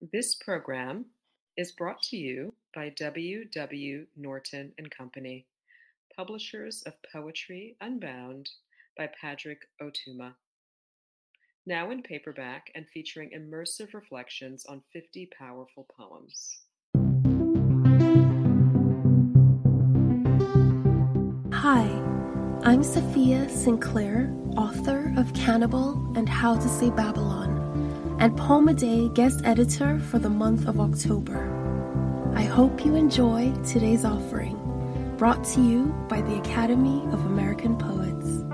This program is brought to you by W. W. Norton and Company, publishers of Poetry Unbound by Padraig Ó Tuama. Now in paperback and featuring immersive reflections on 50 powerful poems. Hi, I'm Safiya Sinclair, author of Cannibal and How to Say Babylon, and Poem Day guest editor for the month of October. I hope you enjoy today's offering, brought to you by the Academy of American Poets.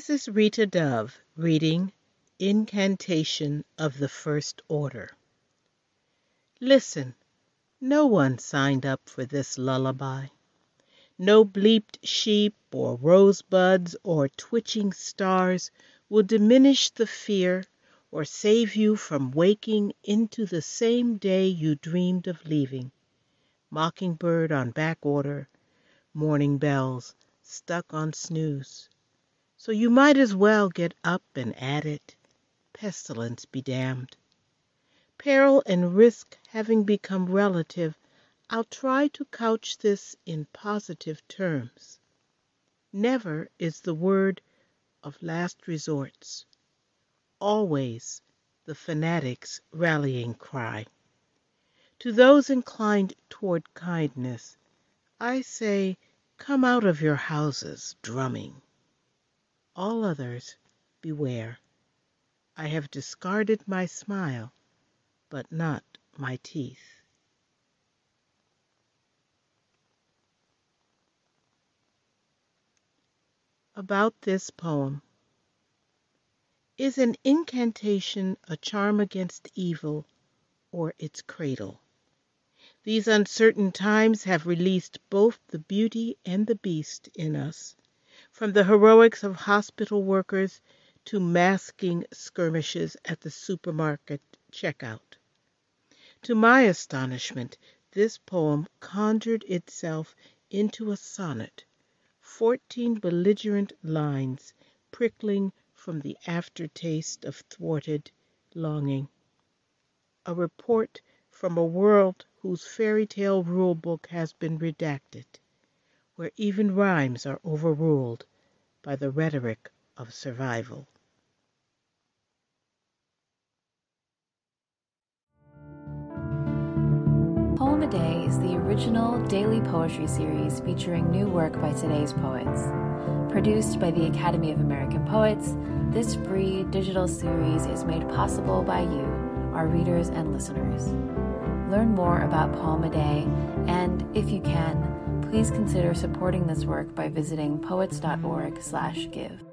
This is Rita Dove reading Incantation of the First Order. Listen, no one signed up for this lullaby. No bleeped sheep or rosebuds or twitching stars will diminish the fear or save you from waking into the same day you dreamed of leaving. Mockingbird on back order, morning bells stuck on snooze. So you might as well get up and at it. Pestilence be damned. Peril and risk having become relative, I'll try to couch this in positive terms. Never is the word of last resorts. Always the fanatic's rallying cry. To those inclined toward kindness, I say, come out of your houses drumming. All others, beware. I have discarded my smile, but not my teeth. About this poem. Is an incantation a charm against evil or its cradle? These uncertain times have released both the beauty and the beast in us from the heroics of hospital workers to masking skirmishes at the supermarket checkout. To my astonishment, this poem conjured itself into a sonnet, fourteen belligerent lines prickling from the aftertaste of thwarted longing. A report from a world whose fairy tale rule book has been redacted where even rhymes are overruled by the rhetoric of survival. Poem a Day is the original daily poetry series featuring new work by today's poets. Produced by the Academy of American Poets, this free digital series is made possible by you, our readers and listeners. Learn more about Poem a Day and, if you can, please consider supporting this work by visiting poets.org/give.